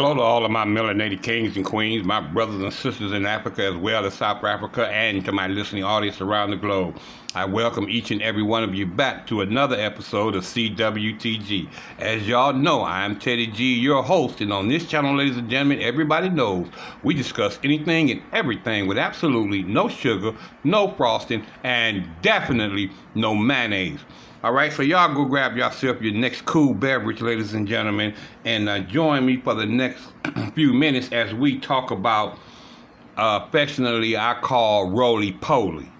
Hello to all of my melanated kings and queens, my brothers and sisters in Africa as well as South Africa, and to my listening audience around the globe. I welcome each and every one of you back to another episode of CWTG. As y'all know, I'm Teddy G, your host, and on this channel, ladies and gentlemen, everybody knows we discuss anything and everything with absolutely no sugar, no frosting, and definitely no mayonnaise. All right, so y'all go grab yourself your next cool beverage, ladies and gentlemen, and uh, join me for the next few minutes as we talk about, uh, affectionately, I call Roly Poly,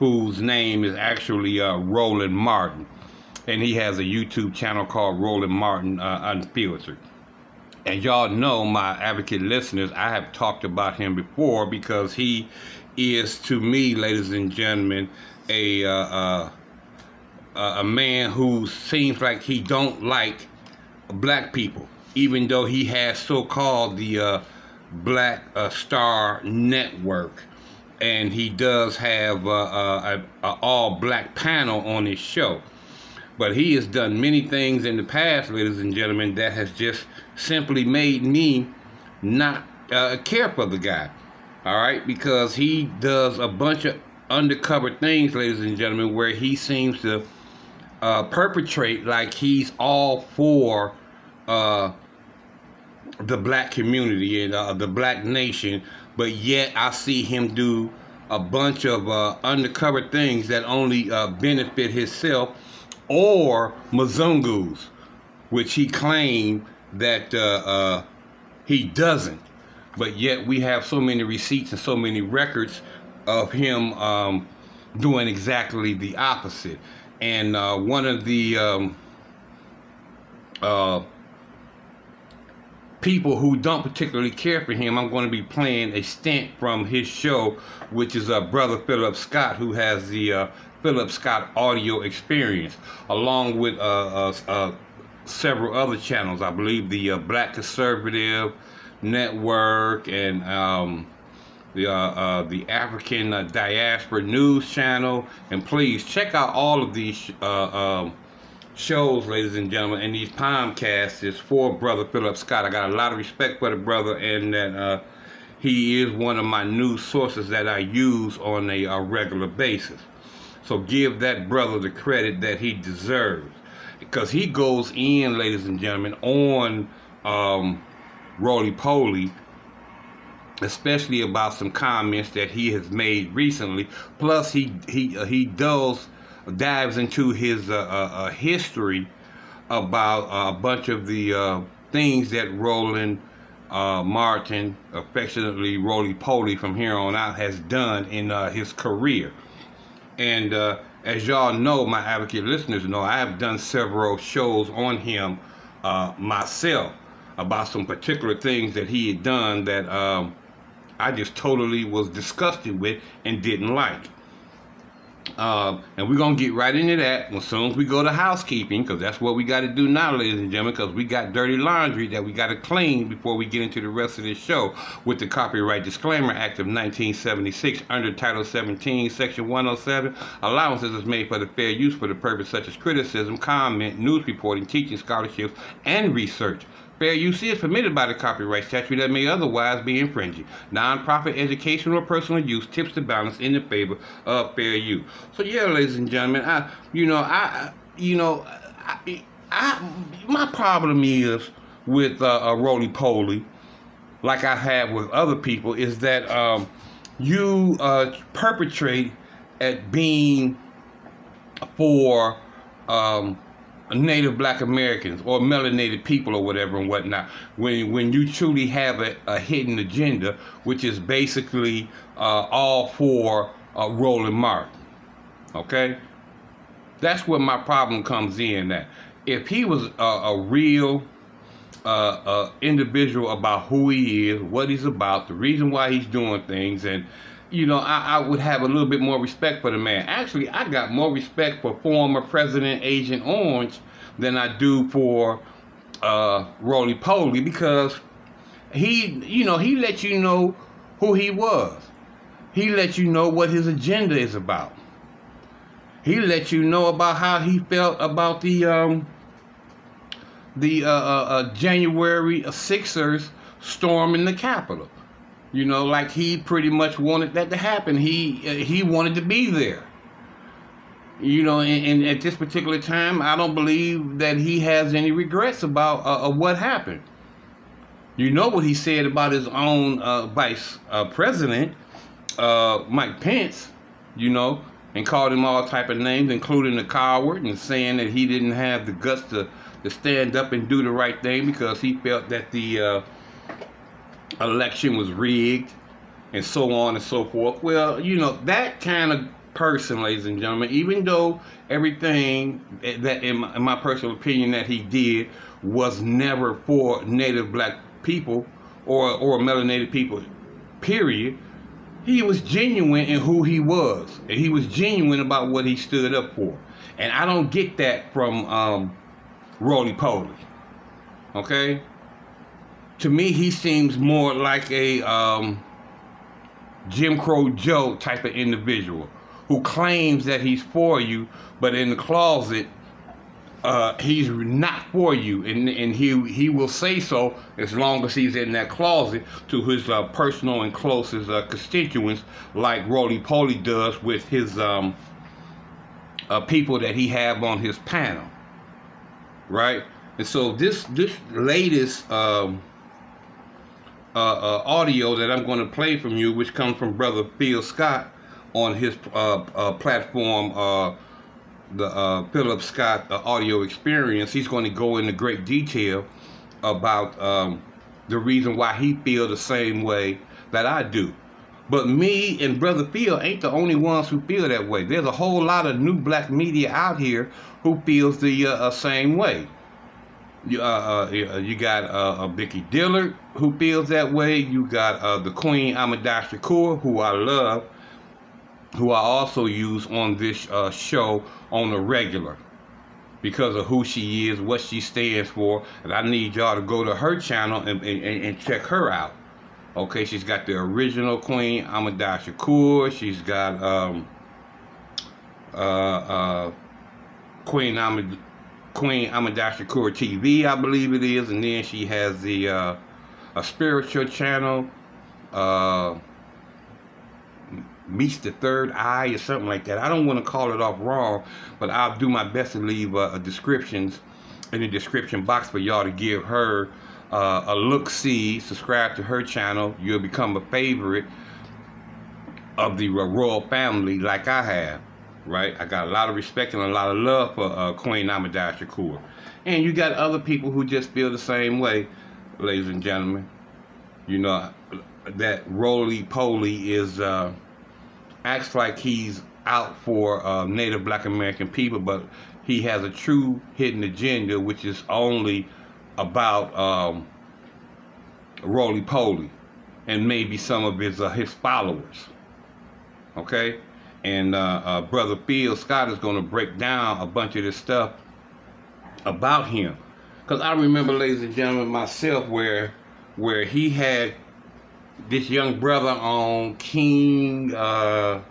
whose name is actually uh, Roland Martin. And he has a YouTube channel called Roland Martin uh, Unfiltered. And y'all know, my advocate listeners, I have talked about him before because he is, to me, ladies and gentlemen, a a man who seems like he don't like black people, even though he has so-called the uh, Black uh, Star Network, and he does have uh, uh, a, a all-black panel on his show. But he has done many things in the past, ladies and gentlemen, that has just simply made me not uh, care for the guy. All right, because he does a bunch of undercover things, ladies and gentlemen, where he seems to uh, perpetrate like he's all for uh, the black community and uh, the black nation, but yet I see him do a bunch of uh, undercover things that only uh, benefit himself or Mzungus, which he claimed that uh, he doesn't. But yet we have so many receipts and so many records of him um, doing exactly the opposite and uh, one of the um, uh, people who don't particularly care for him, I'm going to be playing a stint from his show, which is uh, Brother Philip Scott, who has the uh, Philip Scott audio experience, along with uh, uh, uh several other channels. I believe the Black Conservative Network and um, the, uh, uh, the African uh, Diaspora News Channel. And please check out all of these uh, um, shows, ladies and gentlemen. And these podcasts is for Brother Philip Scott. I got a lot of respect for the brother and that uh, he is one of my news sources that I use on a, a regular basis. So give that brother the credit that he deserves. Because he goes in, ladies and gentlemen, on um, Roly Poly especially about some comments that he has made recently. Plus, he he uh, he does dives into his uh, uh, uh history about a bunch of the uh, things that Roland uh, Martin, affectionately Roly Poly from here on out, has done in his career. And as y'all know, my advocate listeners know, I have done several shows on him myself about some particular things that he had done that. Um, I just totally was disgusted with and didn't like. Uh, and we're going to get right into that as soon as we go to housekeeping, because that's what we got to do now, ladies and gentlemen, because we got dirty laundry that we got to clean before we get into the rest of this show with the Copyright Disclaimer Act of 1976 under Title 17, Section 107. Allowances is made for the fair use for the purpose such as criticism, comment, news reporting, teaching, scholarships, and research. Fair use is permitted by the copyright statute that may otherwise be infringing. Nonprofit educational or personal use tips the balance in the favor of fair use. So yeah, ladies and gentlemen, I, you know, I, you know, I, I my problem is with uh, a roly poly, like I have with other people, is that um, you uh, perpetrate at being for um, Native Black Americans or melanated people or whatever and whatnot. When when you truly have a, a hidden agenda, which is basically uh, all for uh, Roland Martin. Okay, that's where my problem comes in. That if he was a, a real uh, uh, individual about who he is, what he's about, the reason why he's doing things, and you know, I, I, would have a little bit more respect for the man. Actually, I got more respect for former President Agent Orange than I do for uh, Roly Poly because he, you know, he let you know who he was. He let you know what his agenda is about. He let you know about how he felt about the um, the uh, uh, uh January Sixers storming the Capitol. You know, like he pretty much wanted that to happen. He uh, he wanted to be there. You know, and, and, at this particular time, I don't believe that he has any regrets about uh, what happened. You know what he said about his own uh, vice uh, president, uh, Mike Pence. You know, and called him all type of names, including a coward, and saying that he didn't have the guts to to stand up and do the right thing because he felt that the uh, election was rigged and so on and so forth. Well, you know, that kind of person, ladies and gentlemen, even though everything that, in my, in my personal opinion, that he did was never for native black people or, or melanated people, period, he was genuine in who he was. And he was genuine about what he stood up for. And I don't get that from um, Roly Poly. Okay? To me, he seems more like a um, Jim Crow Joe type of individual who claims that he's for you, but in the closet, uh, he's not for you, and and he he will say so as long as he's in that closet to his uh, personal and closest uh, constituents, like Roly Poly does with his um, uh, people that he have on his panel, right? And so this this latest. Um, uh, uh, audio that I'm going to play from you, which comes from Brother Phil Scott on his uh, uh platform, uh, the uh, Philip Scott Audio Experience. He's going to go into great detail about um, the reason why he feels the same way that I do. But me and Brother Phil ain't the only ones who feel that way. There's a whole lot of new black media out here who feels the same way. You, uh, uh, you got uh, uh, Vicky Dillard, who feels that way. You got uh, the Queen Amadash Shakur, who I love, who I also use on this uh, show on a regular because of who she is, what she stands for. And I need y'all to go to her channel and, and, and check her out. Okay, she's got the original Queen Amadash Shakur. She's got um, uh, uh, Queen Amadash Queen Amadash Shakur TV, I believe it is, and then she has the uh, a spiritual channel, uh, meets the third eye or something like that. I don't want to call it off wrong, but I'll do my best to leave uh, descriptions in the description box for y'all to give her uh, a look see. Subscribe to her channel. You'll become a favorite of the royal family like I have right? I got a lot of respect and a lot of love for uh, Queen Amadash Shakur. And you got other people who just feel the same way, ladies and gentlemen. You know, that roly poly is, uh, acts like he's out for uh, Native Black American people, but he has a true hidden agenda, which is only about um, roly poly and maybe some of his, uh, his followers. Okay? And uh, uh, brother Phil Scott is going to break down a bunch of this stuff about him. Because I remember, ladies and gentlemen, myself where where he had this young brother on King. Uh,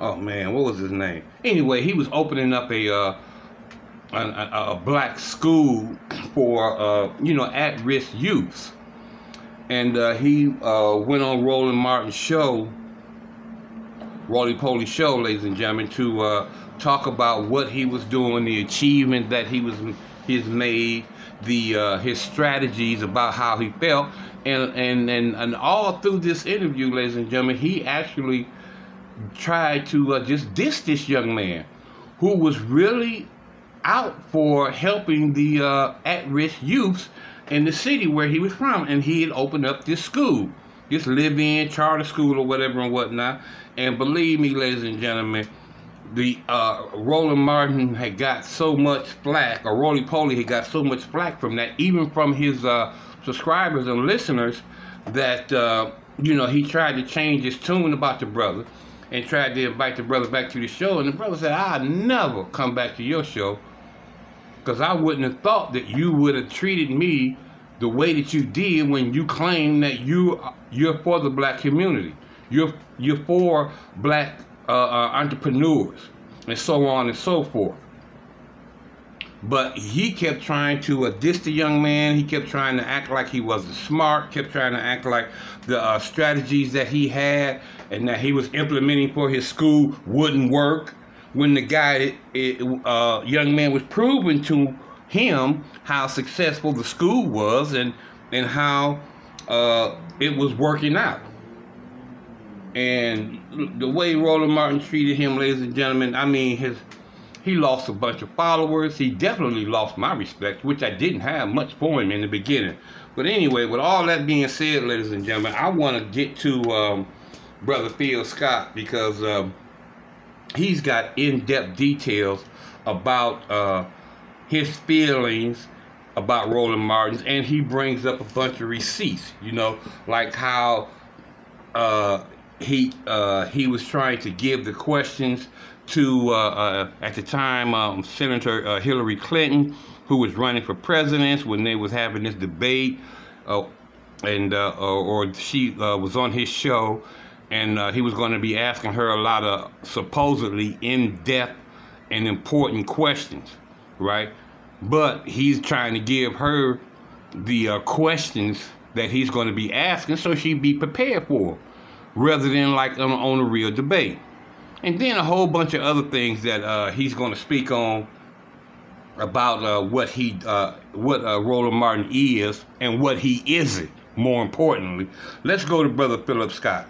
oh man, what was his name? Anyway, he was opening up a uh, a, a, a, black school for uh, you know at-risk youths, and uh, he uh, went on Roland Martin's show Roly Poly Show, ladies and gentlemen, to uh, talk about what he was doing, the achievement that he was he's made, the uh, his strategies about how he felt, and and and and all through this interview, ladies and gentlemen, he actually tried to uh, just diss this young man, who was really out for helping the uh, at-risk youths in the city where he was from, and he had opened up this school this live-in charter school or whatever and whatnot. And believe me, ladies and gentlemen, the uh, Roland Martin had got so much flack, or Roly Poly had got so much flack from that, even from his uh, subscribers and listeners, that uh, you know he tried to change his tune about the brother, and tried to invite the brother back to the show, and the brother said, "I'll never come back to your show, because I wouldn't have thought that you would have treated me the way that you did when you claim that you you're for the black community, you're you're for black uh, uh, entrepreneurs, and so on and so forth. But he kept trying to diss the young man. He kept trying to act like he wasn't smart. Kept trying to act like the uh, strategies that he had and that he was implementing for his school wouldn't work. When the guy, it, uh, young man, was proven to him how successful the school was and and how uh, it was working out. And the way Roland Martin treated him, ladies and gentlemen, I mean, his he lost a bunch of followers. He definitely lost my respect, which I didn't have much for him in the beginning. But anyway, with all that being said, ladies and gentlemen, I want to get to um, Brother Phil Scott because um, he's got in-depth details about uh, his feelings about Roland Martins, and he brings up a bunch of receipts. You know, like how uh, he uh, he was trying to give the questions to uh, uh, at the time um, Senator uh, Hillary Clinton, who was running for president when they was having this debate, uh, and uh, or she was on his show, and he was going to be asking her a lot of supposedly in-depth and important questions, right? But he's trying to give her the questions that he's going to be asking so she'd be prepared for rather than like on, on a real debate. And then a whole bunch of other things that uh, he's going to speak on about uh, what he, uh, what uh, Roland Martin is and what he isn't. More importantly, let's go to Brother Philip Scott.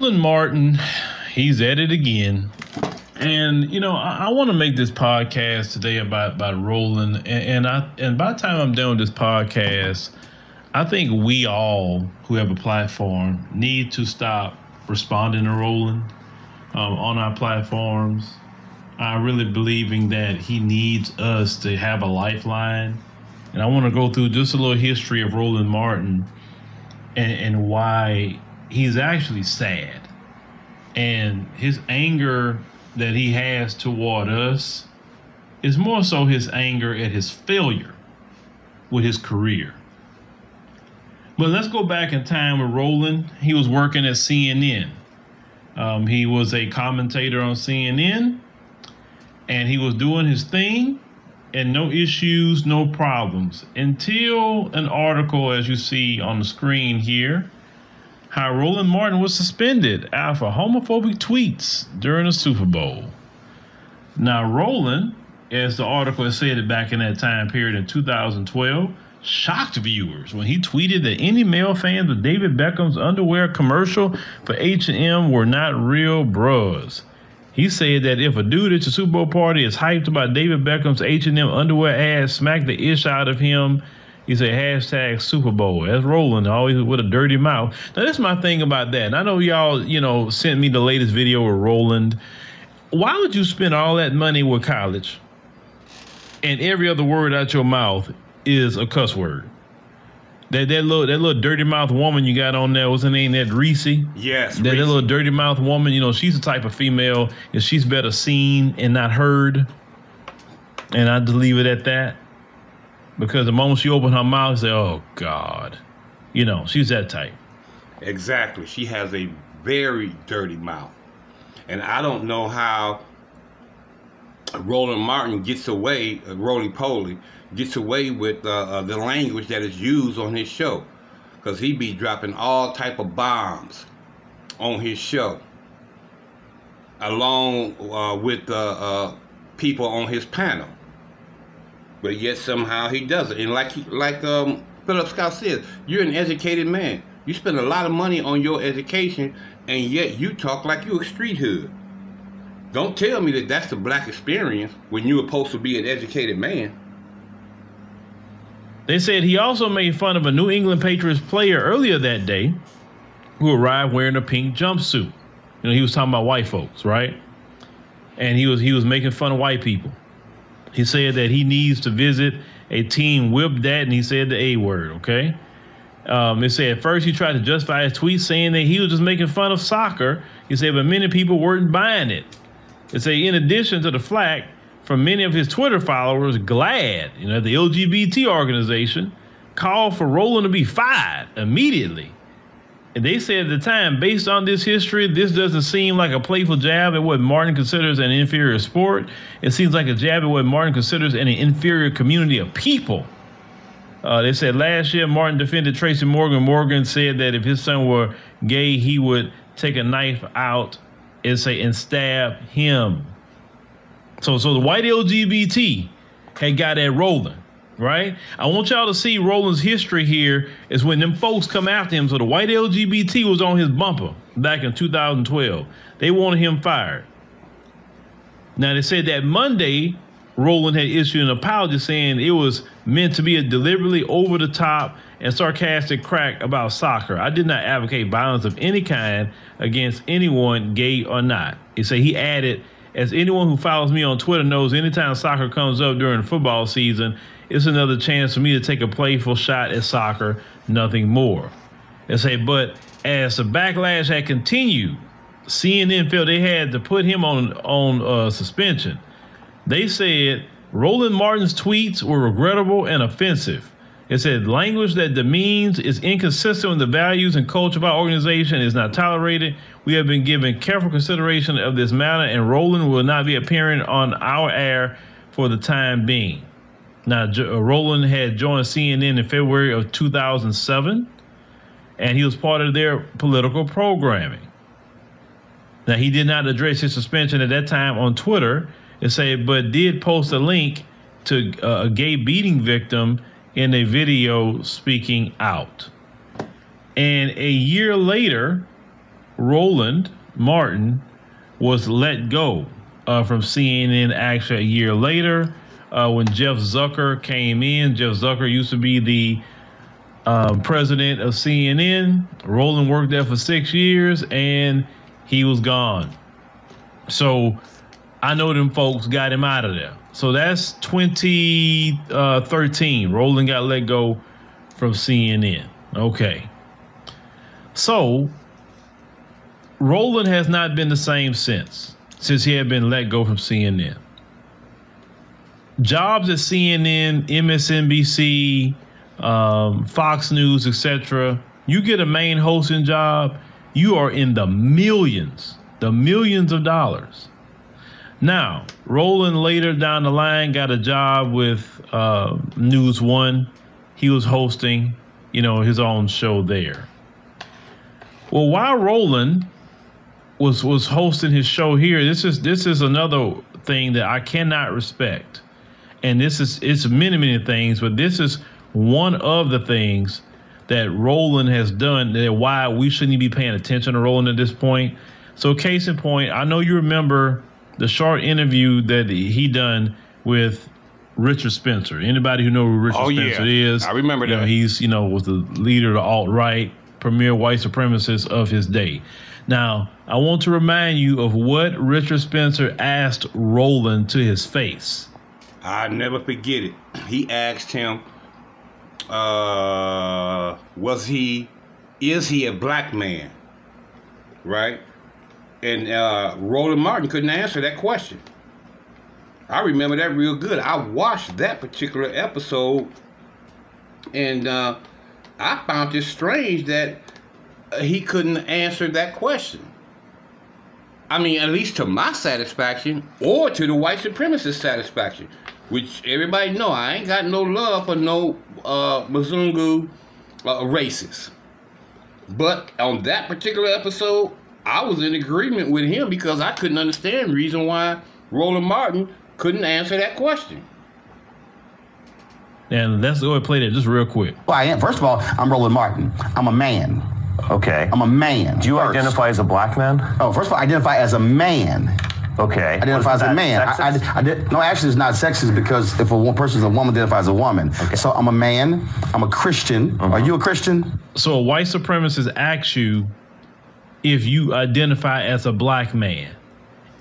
Roland Martin, he's at it again. And you know, I, I want to make this podcast today about about Roland, and, and I and by the time I'm done with this podcast, I think we all who have a platform need to stop responding to Roland um, on our platforms. I'm really believing that he needs us to have a lifeline. And I want to go through just a little history of Roland Martin and, and why he's actually sad. And his anger that he has toward us is more so his anger at his failure with his career. But let's go back in time with Roland. He was working at CNN. Um, he was a commentator on CNN, and he was doing his thing, and no issues, no problems until an article, as you see on the screen here, how Roland Martin was suspended after homophobic tweets during the Super Bowl. Now, Roland, as the article said it back in that time period in 2012, shocked viewers when he tweeted that any male fans of David Beckham's underwear commercial for H&M were not real bros. He said that if a dude at the Super Bowl party is hyped about David Beckham's H&M underwear ass, smack the ish out of him. He said hashtag Super Bowl. That's Roland always with a dirty mouth. Now that's my thing about that. And I know y'all, you know, sent me the latest video with Roland. Why would you spend all that money with college and every other word out your mouth is a cuss word. That that little that little dirty mouth woman you got on there, what's her name? That Reese. Yes. That, that little dirty mouth woman, you know, she's the type of female and she's better seen and not heard. And I just leave it at that. Because the moment she opened her mouth, say, Oh God. You know, she's that type. Exactly. She has a very dirty mouth. And I don't know how Roland Martin gets away, uh, Roly Poly, gets away with uh, uh, the language that is used on his show. Because he be dropping all type of bombs on his show. Along uh, with uh, people on his panel. But yet somehow he does it. And like, like um, Philip Scott says, you're an educated man. You spend a lot of money on your education, and yet you talk like you're a street hood. Don't tell me that that's the black experience when you were supposed to be an educated man. They said he also made fun of a New England Patriots player earlier that day who arrived wearing a pink jumpsuit. You know, he was talking about white folks, right? and he was he was making fun of white people. He said that he needs to visit a team whipped that, and he said the A word. Okay. Um, it said at first he tried to justify his tweet saying that he was just making fun of soccer. He said, but many people weren't buying it. It said in addition to the flack from many of his Twitter followers, GLAAD, you know, the LGBT organization, called for Roland to be fired immediately. And they said at the time, based on this history, this doesn't seem like a playful jab at what Martin considers an inferior sport. It seems like a jab at what Martin considers an inferior community of people. Uh, they said last year Martin defended Tracy Morgan. Morgan said that if his son were gay, he would take a knife out and say and stab him. So, so the white LGBT had got that rolling, right? I want y'all to see Roland's history here is when them folks come after him. So the white LGBT was on his bumper back in 2012. They wanted him fired. Now they said that Monday Roland had issued an apology saying it was meant to be a deliberately over the top and sarcastic crack about soccer. I did not advocate violence of any kind against anyone, gay or not. He said he added, as anyone who follows me on Twitter knows, anytime soccer comes up during football season, it's another chance for me to take a playful shot at soccer, nothing more. They say, but as the backlash had continued, CNN felt they had to put him on on uh, suspension. They said Roland Martin's tweets were regrettable and offensive. It said language that demeans is inconsistent with the values and culture of our organization is not tolerated. We have been given careful consideration of this matter, and Roland will not be appearing on our air for the time being. Now, uh, Roland had joined CNN in February of 2007, and he was part of their political programming. Now, he did not address his suspension at that time on Twitter and say, but did post a link to uh, a gay beating victim in a video speaking out. And a year later, Roland Martin was let go uh, from CNN actually a year later uh, when Jeff Zucker came in. Jeff Zucker used to be the um, president of CNN. Roland worked there for six years and he was gone. So I know them folks got him out of there. So that's 2013. Uh, Roland got let go from CNN. Okay. So Roland has not been the same since, since he had been let go from CNN. Jobs at CNN, MSNBC, um, Fox News, etc. You get a main hosting job, you are in the millions, the millions of dollars. Now, Roland later down the line got a job with uh, News One. He was hosting, you know, his own show there. Well, while Roland was was hosting his show here, this is this is another thing that I cannot respect, and this is it's many many things, but this is one of the things that Roland has done that why we shouldn't be paying attention to Roland at this point. So, case in point, I know you remember the short interview that he done with Richard Spencer. Anybody who know who Richard oh, Spencer yeah. is, I remember that. Know, he's you know was the leader of the alt right, premier white supremacist of his day. Now, I want to remind you of what Richard Spencer asked Roland to his face. I never forget it. He asked him, uh, "Was he? Is he a black man?" Right and uh, Roland Martin couldn't answer that question. I remember that real good. I watched that particular episode, and uh, I found it strange that uh, he couldn't answer that question. I mean, at least to my satisfaction, or to the white supremacist satisfaction, which everybody know I ain't got no love for no uh, Mzungu uh, racists. But on that particular episode, I was in agreement with him because I couldn't understand the reason why Roland Martin couldn't answer that question. And let's go and play that just real quick. Well, I am. First of all, I'm Roland Martin. I'm a man. Okay. I'm a man. Do you first. identify as a black man? Oh, first of all, I identify as a man. Okay. Identify as a man. I, I, I, did, no, actually, it's not sexist because if a one person is a woman, identifies as a woman. Okay. So I'm a man. I'm a Christian. Uh-huh. Are you a Christian? So a white supremacist asks you if you identify as a black man.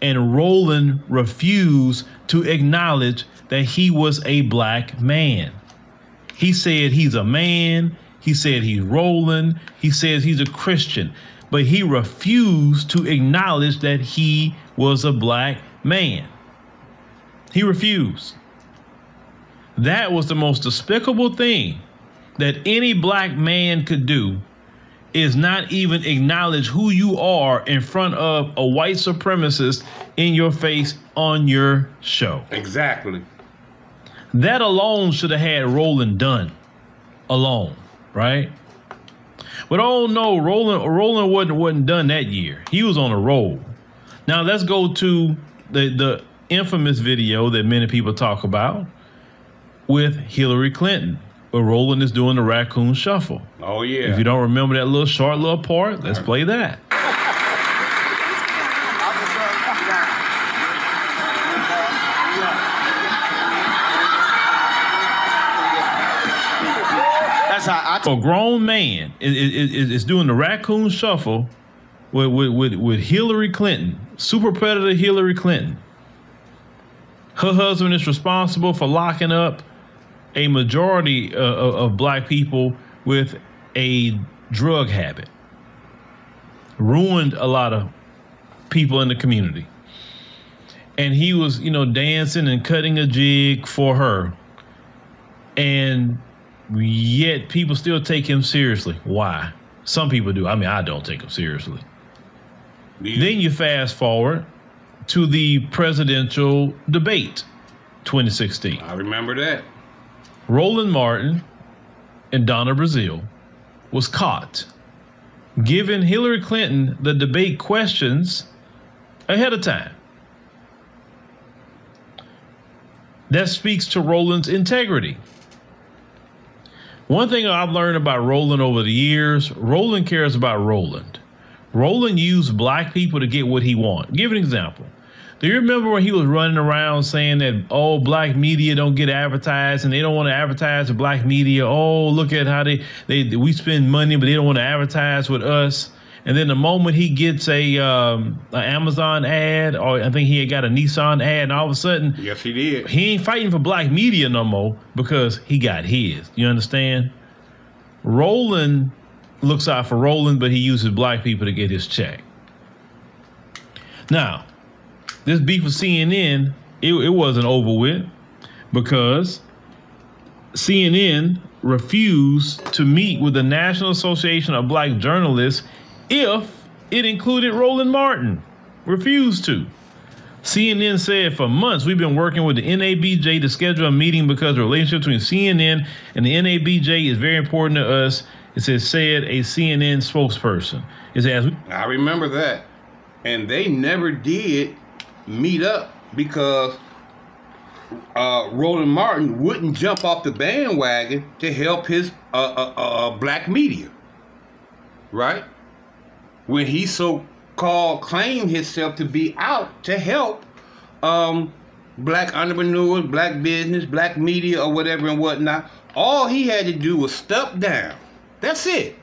And Roland refused to acknowledge that he was a black man. He said he's a man. He said he's Roland. He says he's a Christian. But he refused to acknowledge that he was a black man. He refused. That was the most despicable thing that any black man could do is not even acknowledge who you are in front of a white supremacist in your face on your show. Exactly. That alone should have had Roland done alone, right? But oh no, Roland Roland wasn't wasn't done that year. He was on a roll. Now let's go to the the infamous video that many people talk about with Hillary Clinton, where Roland is doing the raccoon shuffle. Oh yeah. If you don't remember that little short little part, let's play that. That's how I. A grown man is, is, is doing the raccoon shuffle with, with, with, with Hillary Clinton, super predator Hillary Clinton. Her husband is responsible for locking up a majority uh, of, of black people with a drug habit. Ruined a lot of people in the community. And he was, you know, dancing and cutting a jig for her. And yet people still take him seriously. Why? Some people do. I mean, I don't take him seriously. Then you fast forward to the presidential debate 2016. I remember that. Roland Martin and Donna Brazile was caught giving Hillary Clinton the debate questions ahead of time. That speaks to Roland's integrity. One thing I've learned about Roland over the years, Roland cares about Roland. Roland used black people to get what he want. Give an example. Do you remember when he was running around saying that oh black media don't get advertised and they don't want to advertise with black media? Oh look at how they they we spend money but they don't want to advertise with us. And then the moment he gets a um, an Amazon ad or I think he had got a Nissan ad, and all of a sudden Yes, he did. he ain't fighting for black media no more because he got his. You understand? Roland looks out for Roland, but he uses black people to get his check. Now, this beef with CNN, it, it wasn't over with because CNN refused to meet with the National Association of Black Journalists if it included Roland Martin. Refused to. CNN said for months we've been working with the NABJ to schedule a meeting because the relationship between CNN and the NABJ is very important to us. It says said a CNN spokesperson. It says I remember that. And they never did meet up because uh, Roland Martin wouldn't jump off the bandwagon to help his uh, uh, uh, black media. Right? When he so called claimed himself to be out to help um, black entrepreneurs, black business, black media, or whatever and whatnot, all he had to do was step down. That's it.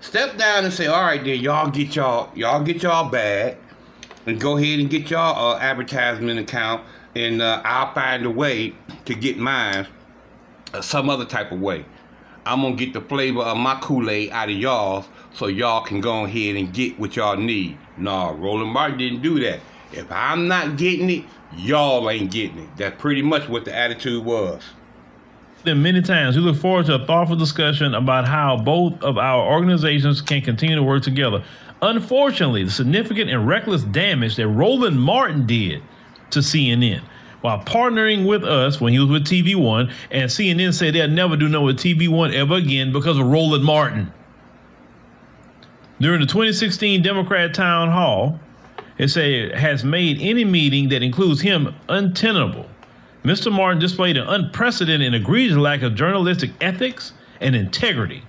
Step down and say, all right, then y'all get y'all y'all get y'all bag and go ahead and get y'all uh, advertisement account, and uh, I'll find a way to get mine uh, some other type of way. I'm gonna get the flavor of my Kool-Aid out of y'all so y'all can go ahead and get what y'all need. Nah, Roland Martin didn't do that. If I'm not getting it, y'all ain't getting it. That's pretty much what the attitude was. Them many times. We look forward to a thoughtful discussion about how both of our organizations can continue to work together. Unfortunately, the significant and reckless damage that Roland Martin did to CNN while partnering with us when he was with TV One, and CNN said they'll never do no with TV One ever again because of Roland Martin. During the 2016 Democrat town hall, it said has made any meeting that includes him untenable. Mr. Martin displayed an unprecedented and egregious lack of journalistic ethics and integrity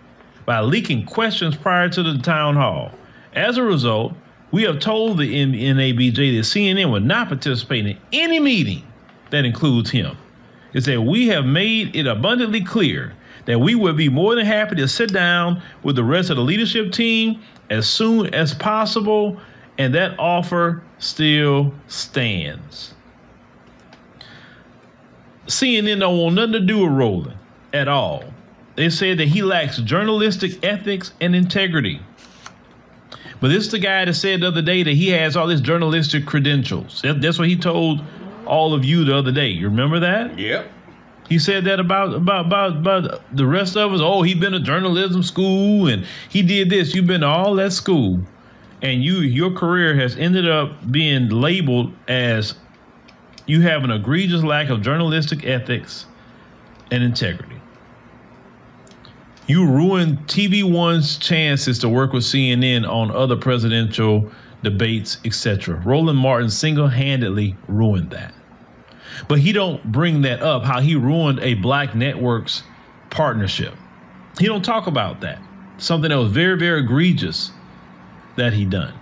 by leaking questions prior to the town hall. As a result, we have told the NABJ that CNN will not participate in any meeting that includes him. It said, We have made it abundantly clear that we would be more than happy to sit down with the rest of the leadership team as soon as possible And that offer still stands. CNN don't want nothing to do with Roland at all. They said that he lacks journalistic ethics and integrity. But this is the guy that said the other day that he has all his journalistic credentials. That's what he told all of you the other day. You remember that? Yep. He said that about about about about the rest of us. Oh, he been to journalism school and he did this. You've been to all that school, and you your career has ended up being labeled as you have an egregious lack of journalistic ethics and integrity. You ruined TV One's chances to work with CNN on other presidential debates, etc. Roland Martin single-handedly ruined that. But he don't bring that up how he ruined a black networks partnership. He don't talk about that. Something that was very very egregious that he done.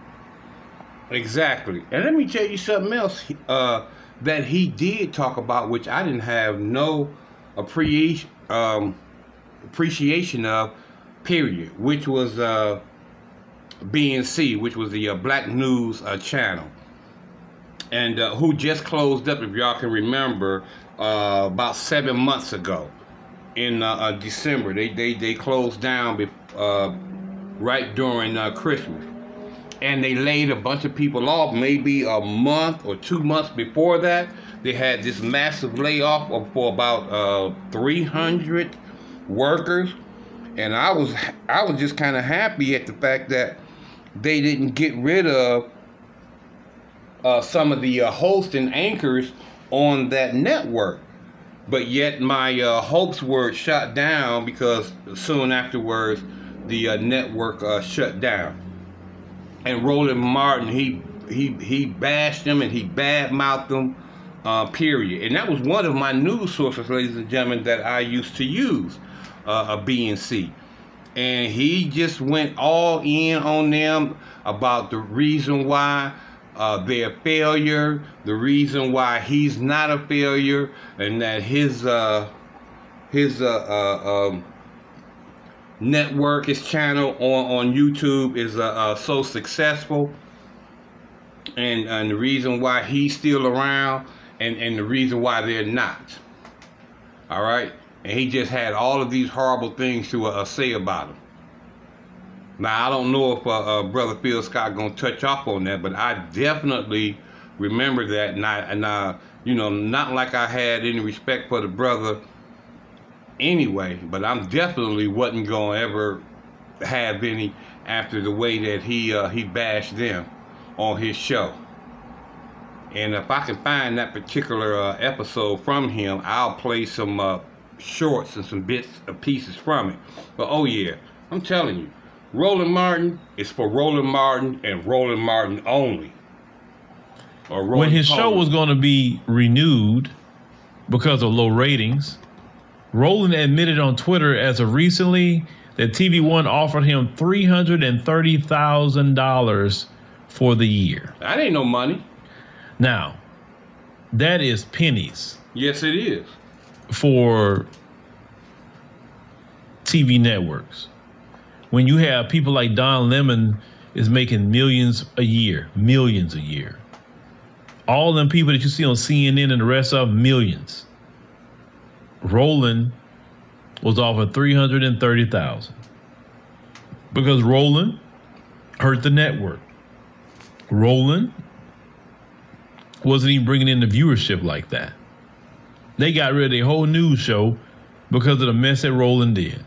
Exactly. And let me tell you something else uh, that he did talk about, which I didn't have no appreciation um, appreciation of, period, which was uh, BNC, which was the uh, Black News uh, channel, and uh, who just closed up, if y'all can remember, uh, about seven months ago in uh, uh, December. They, they, they closed down right during Christmas and they laid a bunch of people off maybe a month or two months before that. They had this massive layoff of, for about uh, 300 workers. And i was i was just kind of happy at the fact that they didn't get rid of uh, some of the uh, hosts and anchors on that network. But yet my uh, hopes were shot down because soon afterwards the uh, network uh, shut down and Roland Martin, he he he bashed them and he badmouthed them, uh, period. And that was one of my news sources, ladies and gentlemen, that I used to use, uh, a BNC. And he just went all in on them about the reason why uh, they're a failure, the reason why he's not a failure, and that his uh, his uh, uh, um, network, his channel on, on YouTube is uh, uh, so successful, and, and the reason why he's still around, and, and the reason why they're not. All right, and he just had all of these horrible things to uh, say about him. Now I don't know if uh, uh, brother Phil Scott gonna touch off on that, but I definitely remember that, and I and I, you know, not like I had any respect for the brother anyway, but I'm definitely wasn't gonna ever have any after the way that he uh, he bashed them on his show. And if I can find that particular uh, episode from him, I'll play some uh, shorts and some bits and pieces from it. But oh yeah, I'm telling you, Roland Martin is for Roland Martin and Roland Martin only. Or when Roland his show was going to be renewed because of low ratings, Roland admitted on Twitter as of recently that TV One offered him three hundred and thirty thousand dollars for the year. that ain't no money. Now, that is pennies Yes, it is. for TV networks. When you have people like Don Lemon is making millions a year, millions a year. All them people that you see on CNN and the rest of them, millions. Roland was offered three hundred and thirty thousand because Roland hurt the network. Roland wasn't even bringing in the viewership like that. They got rid of their whole news show because of the mess that Roland did.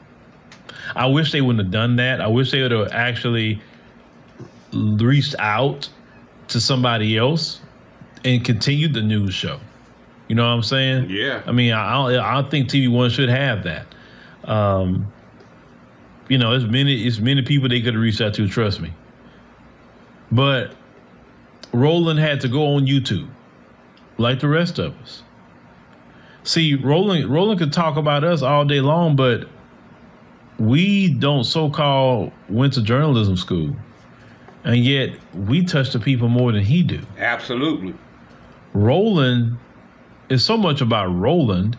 I wish they wouldn't have done that. I wish they would have actually reached out to somebody else and continued the news show. You know what I'm saying? Yeah. I mean, I don't, I think TV One should have that. Um, you know, it's many it's many people they could have reached out to. Trust me. But Roland had to go on YouTube, like the rest of us. See, Roland Roland could talk about us all day long, but we don't so-called went to journalism school, and yet we touch the people more than he do. Absolutely. Roland is so much about Roland.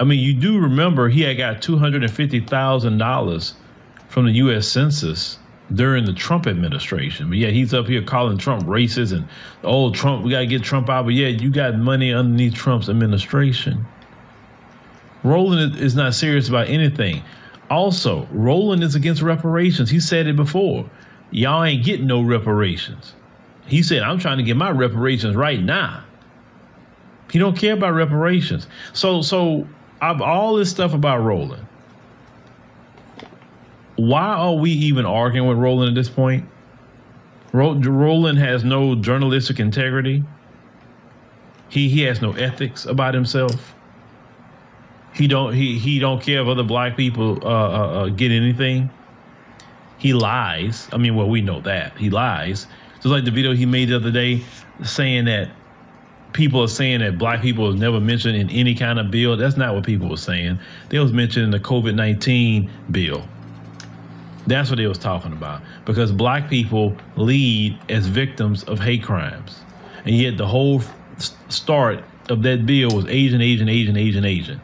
I mean, you do remember he had got two hundred and fifty thousand dollars from the U.S. Census during the Trump administration. But yeah, he's up here calling Trump racist and oh Trump, we gotta get Trump out. But yeah, you got money underneath Trump's administration. Roland is not serious about anything. Also, Roland is against reparations. He said it before. Y'all ain't getting no reparations. He said, I'm trying to get my reparations right now. He don't care about reparations. So so I've all this stuff about Roland. Why are we even arguing with Roland at this point? Roland has no journalistic integrity. He he has no ethics about himself. He don't he he don't care if other black people uh, uh, uh, get anything. He lies. I mean, well, we know that he lies. Just like the video he made the other day, saying that people are saying that black people was never mentioned in any kind of bill. That's not what people were saying. They was mentioned in the COVID nineteen bill. That's what they was talking about because black people lead as victims of hate crimes, and yet the whole start of that bill was Asian, Asian, Asian, Asian, Asian.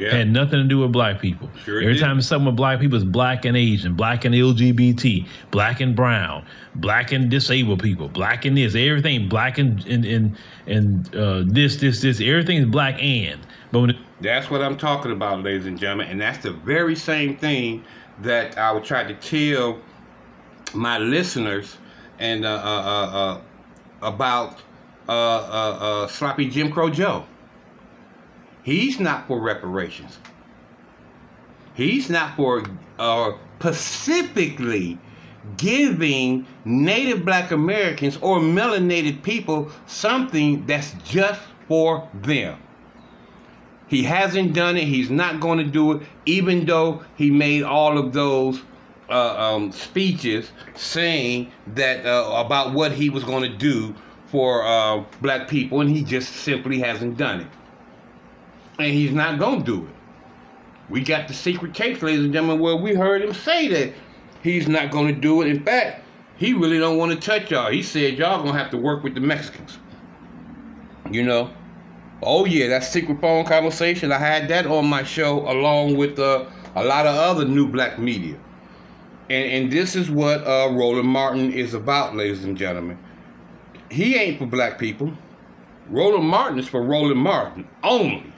Yeah. Had nothing to do with black people. Sure Every did. time something with black people is black and Asian, black and LGBT, black and brown, black and disabled people, black and this, everything black and and and, and uh, this, this, this, everything is black and. But when it, that's what I'm talking about, ladies and gentlemen, and that's the very same thing that I would try to tell my listeners and uh, uh, uh, uh about uh, uh, sloppy Jim Crow Joe. He's not for reparations. He's not for specifically giving Native Black Americans or melanated people something that's just for them. He hasn't done it. He's not going to do it, even though he made all of those uh, um, speeches saying that uh, about what he was going to do for uh, black people, and he just simply hasn't done it. And he's not going to do it. We got the secret tapes, ladies and gentlemen, where we heard him say that he's not going to do it. In fact, he really don't want to touch y'all. He said y'all going to have to work with the Mexicans. You know? Oh yeah, that secret phone conversation. I had that on my show along with uh, a lot of other new black media. And, and this is what uh, Roland Martin is about, ladies and gentlemen. He ain't for black people. Roland Martin is for Roland Martin only.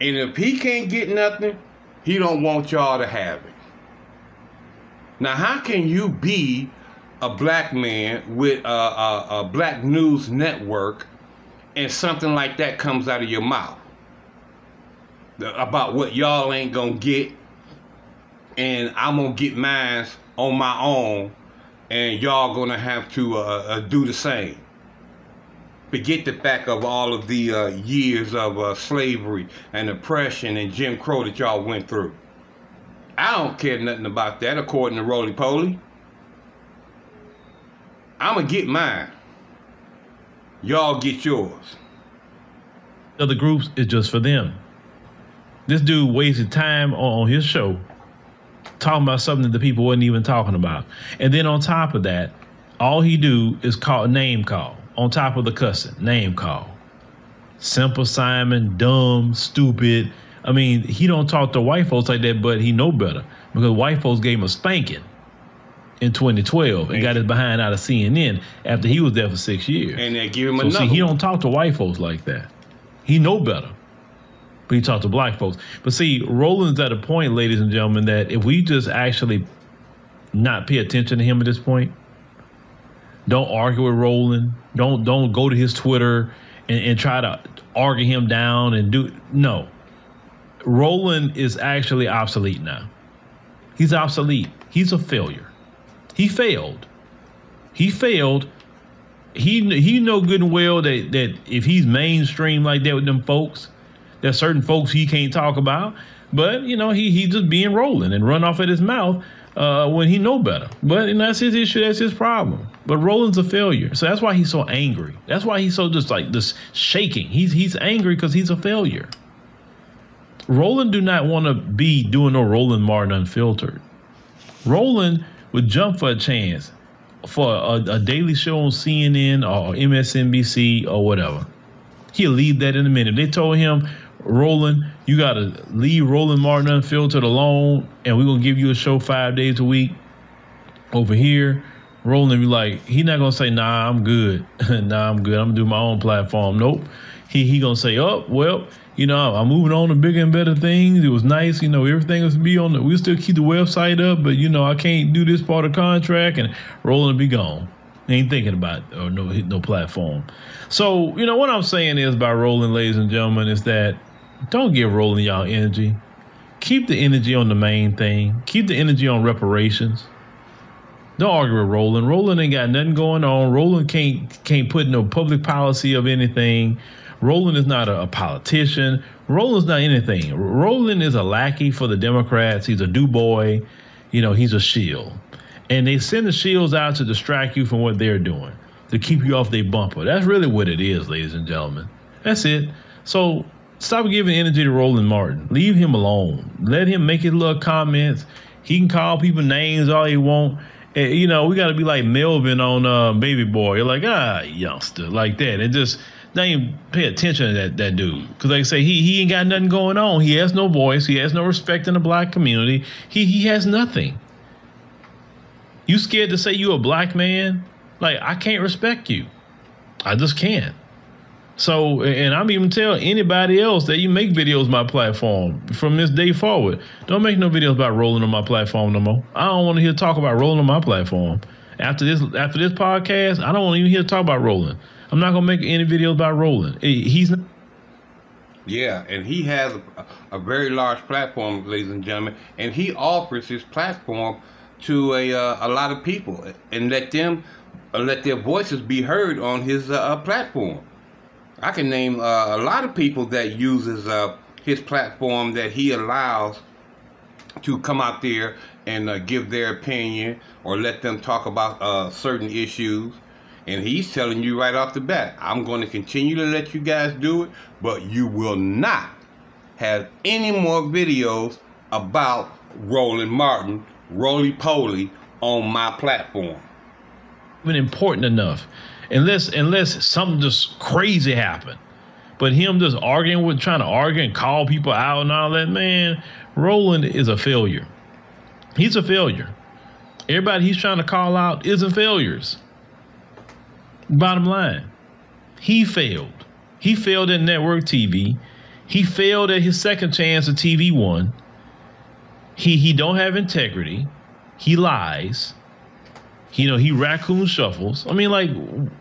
And if he can't get nothing, he don't want y'all to have it. Now, how can you be a black man with a, a, a black news network and something like that comes out of your mouth about what y'all ain't gonna get and I'm gonna get mine on my own and y'all gonna have to uh, uh, do the same. Forget the fact of all of the uh, years of uh, slavery and oppression and Jim Crow that y'all went through. I don't care nothing about that according to Roly Poly. I'm gonna get mine. Y'all get yours. Other groups is just for them. This dude wasted time on, his show talking about something that the people wasn't even talking about. And then on top of that, all he do is call name call. On top of the cussing, name call. Simple Simon, dumb, stupid. I mean, he don't talk to white folks like that, but he know better because white folks gave him a spanking in 2012 and got his behind out of CNN after he was there for six years. And they give him so another. See, he don't talk to white folks like that. He know better. But he talk to black folks. But see, Roland's at a point, ladies and gentlemen, that if we just actually not pay attention to him at this point, don't argue with Roland, don't don't go to his Twitter and, and try to argue him down and do no. Roland is actually obsolete now. He's obsolete. He's a failure. He failed. He failed. He he know good and well that that if he's mainstream like that with them folks, there's certain folks he can't talk about. But you know he he just being rolling and run off at his mouth uh, when he know better. But and that's his issue. That's his problem. But Roland's a failure, so that's why he's so angry. That's why he's so just like this shaking. He's he's angry because he's a failure. Roland do not want to be doing no Roland Martin unfiltered. Roland would jump for a chance for a, a daily show on CNN or MSNBC or whatever. He'll leave that in a minute. They told him Roland, you got to leave Roland Martin Unfiltered alone, and we're going to give you a show five days a week over here. Roland be like, he not going to say, nah, I'm good. nah, I'm good. I'm going to do my own platform. Nope. He, he going to say, oh, well, you know, I'm moving on to bigger and better things. It was nice, you know, everything was be on the, we still keep the website up, but, you know, I can't do this part of contract, and Roland be gone ain't thinking about or no no platform. So you know what I'm saying is by Roland, ladies and gentlemen, is that don't get rolling y'all energy. Keep the energy on the main thing. Keep the energy on reparations. Don't argue with Roland. Roland ain't got nothing going on. Roland can't can't put no public policy of anything. Roland is not a, a politician. Roland's not anything. Roland is a lackey for the Democrats. He's a do boy. You know, he's a shield and they send the shields out to distract you from what they're doing, to keep you off their bumper. That's really what it is, ladies and gentlemen. That's it. So stop giving energy to Roland Martin. Leave him alone. Let him make his little comments. He can call people names all he want. And, you know, we got to be like Melvin on uh, Baby Boy. You're like, ah, youngster, like that. And just don't even pay attention to that, that dude. Because, like I say, he, he ain't got nothing going on. He has no voice. He has no respect in the black community. He, he has nothing. You scared to say you a black man? Like I can't respect you. I just can't. So, and I'm even tell anybody else that you make videos my platform from this day forward. Don't make no videos about Roland on my platform no more. I don't want to hear talk about Roland on my platform. After this, after this podcast, I don't want to even hear talk about Roland. I'm not gonna make any videos about Roland. He's not. Yeah, and he has a, a very large platform, ladies and gentlemen, and he offers his platform to a, uh, a lot of people and let them uh, let their voices be heard on his uh, uh platform. I can name uh, a lot of people that uses uh, his platform that he allows to come out there and give their opinion or let them talk about certain issues. And he's telling you right off the bat, I'm going to continue to let you guys do it, but you will not have any more videos about Roland Martin roly poly on my platform. Even important enough, unless unless something just crazy happened. But him just arguing with trying to argue and call people out and all that, man, Roland is a failure. He's a failure. Everybody he's trying to call out isn't failures. Bottom line, he failed. He failed at network TV. He failed at his second chance at TV One. He he don't have integrity. He lies. You know, he raccoon shuffles. I mean, like,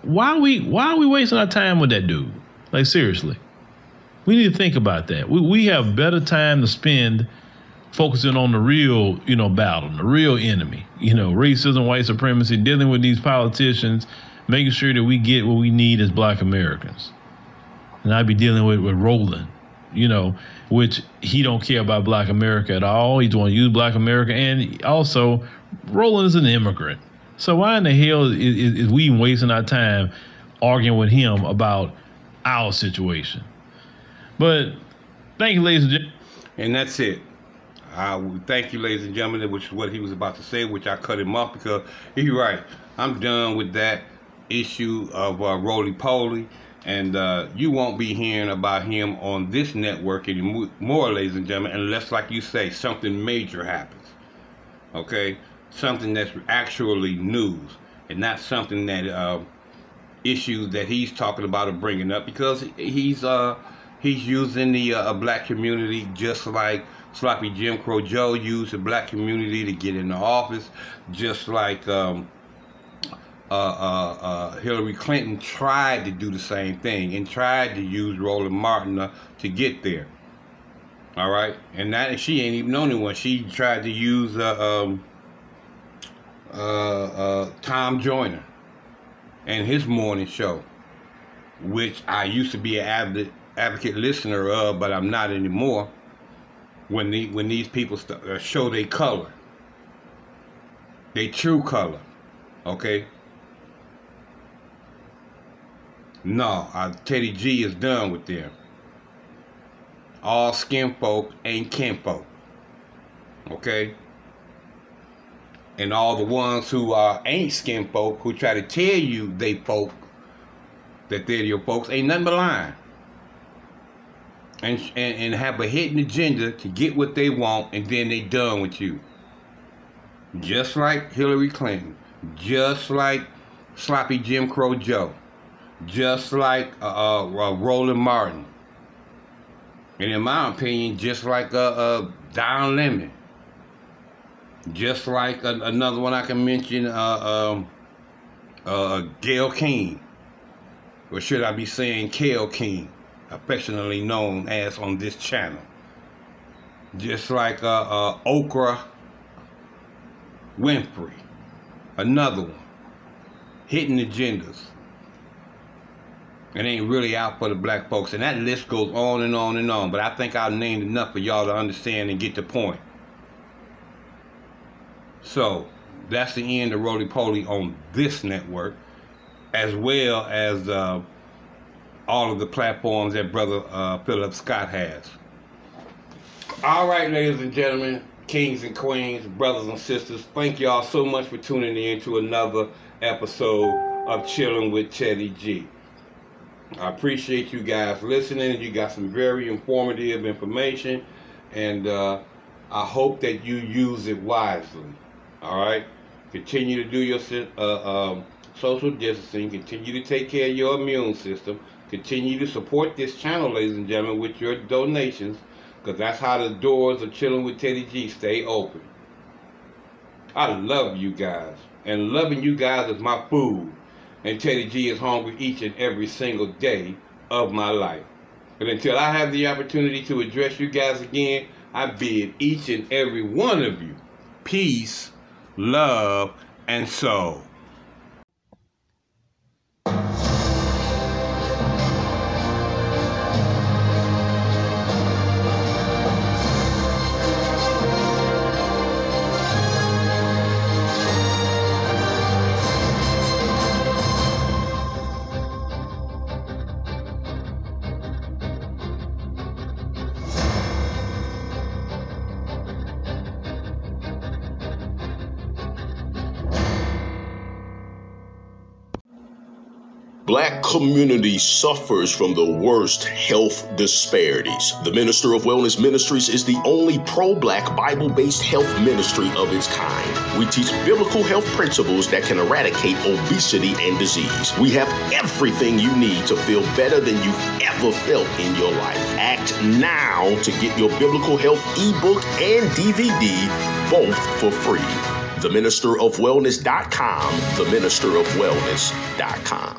why are we why are we wasting our time with that dude? Like seriously. We need to think about that. We we have better time to spend focusing on the real, you know, battle, the real enemy. You know, racism, white supremacy, dealing with these politicians, making sure that we get what we need as black Americans. And I'd be dealing with, with Roland you know, which he don't care about Black America at all. He's want to use Black America, and also Roland is an immigrant. So why in the hell is, is, is we even wasting our time arguing with him about our situation? But thank you, ladies and gentlemen. And that's it. I thank you, ladies and gentlemen, which is what he was about to say, which I cut him off because he's right. I'm done with that issue of uh, roly poly and uh, you won't be hearing about him on this network anymore, ladies and gentlemen, unless, like you say, something major happens. Okay, something that's actually news, and not something that uh, issues that he's talking about or bringing up, because he's uh he's using the uh, black community just like sloppy Jim Crow Joe used the black community to get in the office, just like. Um, uh, uh, uh, Hillary Clinton tried to do the same thing and tried to use Roland Martin to get there. All right, and that she ain't even the only one. She tried to use uh, um, uh, uh Tom Joyner and his morning show, which I used to be an advocate, advocate listener of, but I'm not anymore. When the when these people st- show their color, their true color, okay No, uh, Teddy G is done with them. All skin folk ain't kin folk. Okay? And all the ones who uh, ain't skin folk, who try to tell you they folk, that they're your folks, ain't nothing but lying. and, and, and have a hidden agenda to get what they want, and then they done with you. Just like Hillary Clinton, just like sloppy Jim Crow Joe, just like uh, uh, uh, Roland Martin, and in my opinion, just like uh, uh, Don Lemon, just like a, another one I can mention, uh, um, uh, Gayle King, or should I be saying Kale King, affectionately known as on this channel. Just like uh, uh, Oprah Winfrey, another one, hitting agendas. It ain't really out for the black folks, and that list goes on and on and on. But I think I've named enough for y'all to understand and get the point. So that's the end of Roly Poly on this network, as well as uh, all of the platforms that Brother uh, Philip Scott has. All right, ladies and gentlemen, kings and queens, brothers and sisters, thank y'all so much for tuning in to another episode of Chilling with Teddy G. I appreciate you guys listening. You got some very informative information, and uh, I hope that you use it wisely. All right, continue to do your uh, um, social distancing. Continue to take care of your immune system. Continue to support this channel, ladies and gentlemen, with your donations, because that's how the doors of Chilling with Teddy G stay open. I love you guys, and loving you guys is my food. And Teddy G is hungry each and every single day of my life. And until I have the opportunity to address you guys again, I bid each and every one of you peace, love, and soul. Community suffers from the worst health disparities. The Minister of Wellness Ministries is the only pro black Bible based health ministry of its kind. We teach biblical health principles that can eradicate obesity and disease. We have everything you need to feel better than you've ever felt in your life. Act now to get your biblical health ebook and DVD both for free. TheMinisterofWellness.com, TheMinisterofWellness.com.